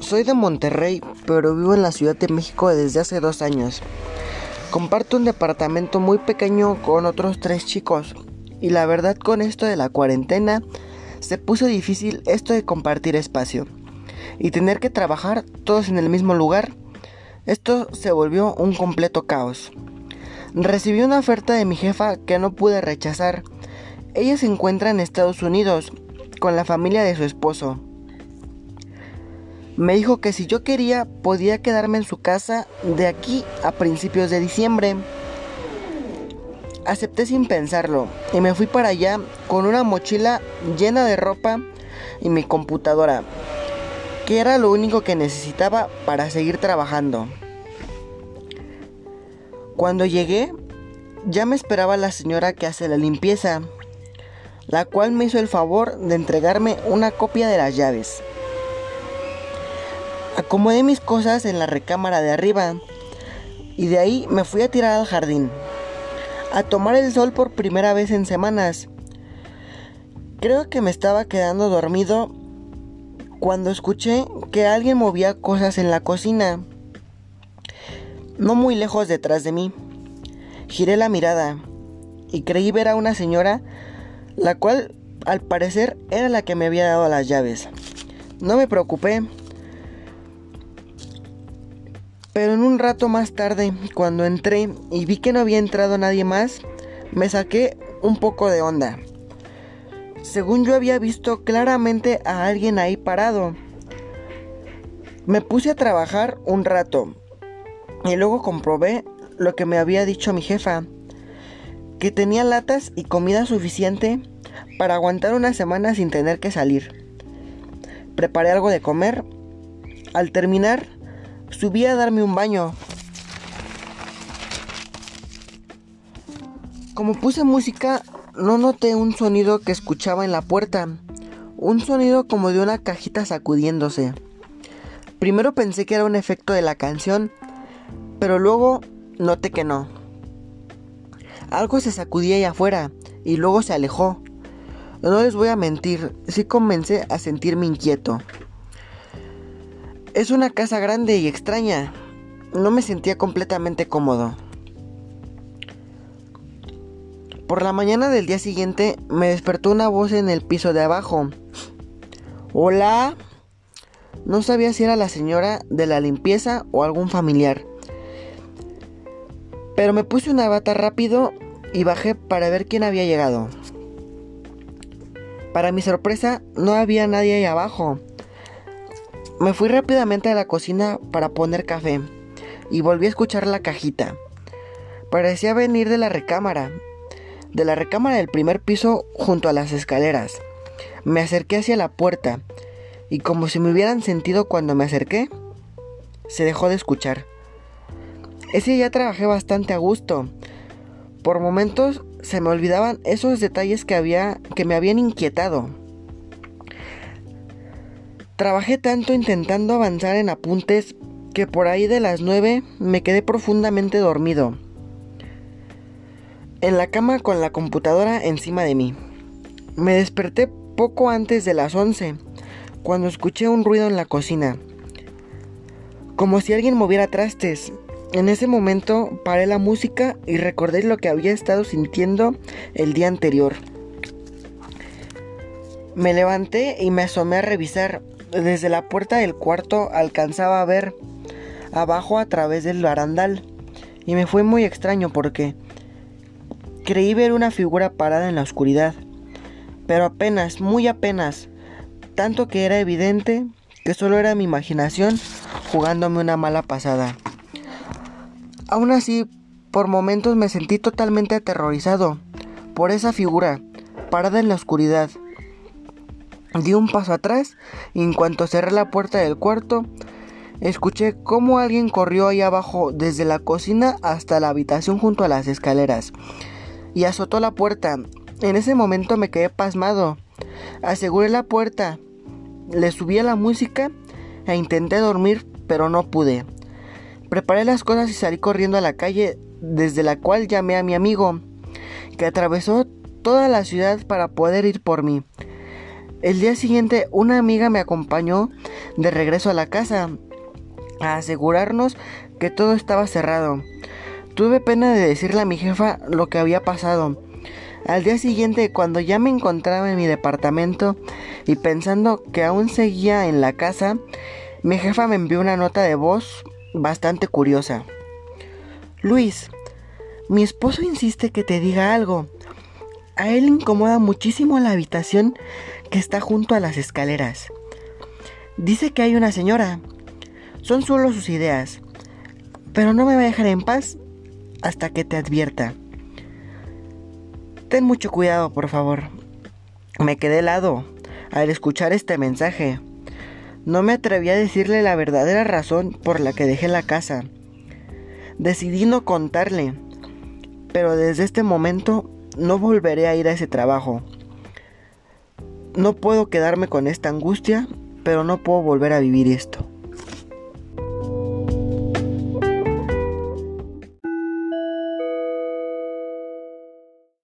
Soy de Monterrey, pero vivo en la Ciudad de México desde hace dos años. Comparto un departamento muy pequeño con otros tres chicos y la verdad con esto de la cuarentena se puso difícil esto de compartir espacio y tener que trabajar todos en el mismo lugar. Esto se volvió un completo caos. Recibí una oferta de mi jefa que no pude rechazar. Ella se encuentra en Estados Unidos con la familia de su esposo. Me dijo que si yo quería podía quedarme en su casa de aquí a principios de diciembre. Acepté sin pensarlo y me fui para allá con una mochila llena de ropa y mi computadora, que era lo único que necesitaba para seguir trabajando. Cuando llegué, ya me esperaba la señora que hace la limpieza la cual me hizo el favor de entregarme una copia de las llaves. Acomodé mis cosas en la recámara de arriba y de ahí me fui a tirar al jardín, a tomar el sol por primera vez en semanas. Creo que me estaba quedando dormido cuando escuché que alguien movía cosas en la cocina, no muy lejos detrás de mí. Giré la mirada y creí ver a una señora la cual al parecer era la que me había dado las llaves. No me preocupé, pero en un rato más tarde, cuando entré y vi que no había entrado nadie más, me saqué un poco de onda. Según yo había visto claramente a alguien ahí parado. Me puse a trabajar un rato y luego comprobé lo que me había dicho mi jefa que tenía latas y comida suficiente para aguantar una semana sin tener que salir. Preparé algo de comer. Al terminar, subí a darme un baño. Como puse música, no noté un sonido que escuchaba en la puerta. Un sonido como de una cajita sacudiéndose. Primero pensé que era un efecto de la canción, pero luego noté que no. Algo se sacudía ahí afuera y luego se alejó. No les voy a mentir, sí comencé a sentirme inquieto. Es una casa grande y extraña. No me sentía completamente cómodo. Por la mañana del día siguiente me despertó una voz en el piso de abajo. Hola. No sabía si era la señora de la limpieza o algún familiar. Pero me puse una bata rápido y bajé para ver quién había llegado. Para mi sorpresa, no había nadie ahí abajo. Me fui rápidamente a la cocina para poner café y volví a escuchar la cajita. Parecía venir de la recámara, de la recámara del primer piso junto a las escaleras. Me acerqué hacia la puerta y como si me hubieran sentido cuando me acerqué, se dejó de escuchar. Ese día trabajé bastante a gusto. Por momentos se me olvidaban esos detalles que había que me habían inquietado. Trabajé tanto intentando avanzar en apuntes que por ahí de las 9 me quedé profundamente dormido. En la cama con la computadora encima de mí. Me desperté poco antes de las 11, cuando escuché un ruido en la cocina. Como si alguien moviera trastes, en ese momento paré la música y recordé lo que había estado sintiendo el día anterior. Me levanté y me asomé a revisar. Desde la puerta del cuarto alcanzaba a ver abajo a través del barandal. Y me fue muy extraño porque creí ver una figura parada en la oscuridad. Pero apenas, muy apenas. Tanto que era evidente que solo era mi imaginación jugándome una mala pasada. Aún así, por momentos me sentí totalmente aterrorizado por esa figura parada en la oscuridad. Di un paso atrás y en cuanto cerré la puerta del cuarto, escuché cómo alguien corrió ahí abajo desde la cocina hasta la habitación junto a las escaleras y azotó la puerta. En ese momento me quedé pasmado. Aseguré la puerta, le subí a la música e intenté dormir, pero no pude. Preparé las cosas y salí corriendo a la calle desde la cual llamé a mi amigo, que atravesó toda la ciudad para poder ir por mí. El día siguiente una amiga me acompañó de regreso a la casa a asegurarnos que todo estaba cerrado. Tuve pena de decirle a mi jefa lo que había pasado. Al día siguiente, cuando ya me encontraba en mi departamento y pensando que aún seguía en la casa, mi jefa me envió una nota de voz bastante curiosa. Luis, mi esposo insiste que te diga algo. A él incomoda muchísimo la habitación que está junto a las escaleras. Dice que hay una señora. Son solo sus ideas. Pero no me va a dejar en paz hasta que te advierta. Ten mucho cuidado, por favor. Me quedé helado al escuchar este mensaje. No me atreví a decirle la verdadera razón por la que dejé la casa. Decidí no contarle, pero desde este momento no volveré a ir a ese trabajo. No puedo quedarme con esta angustia, pero no puedo volver a vivir esto.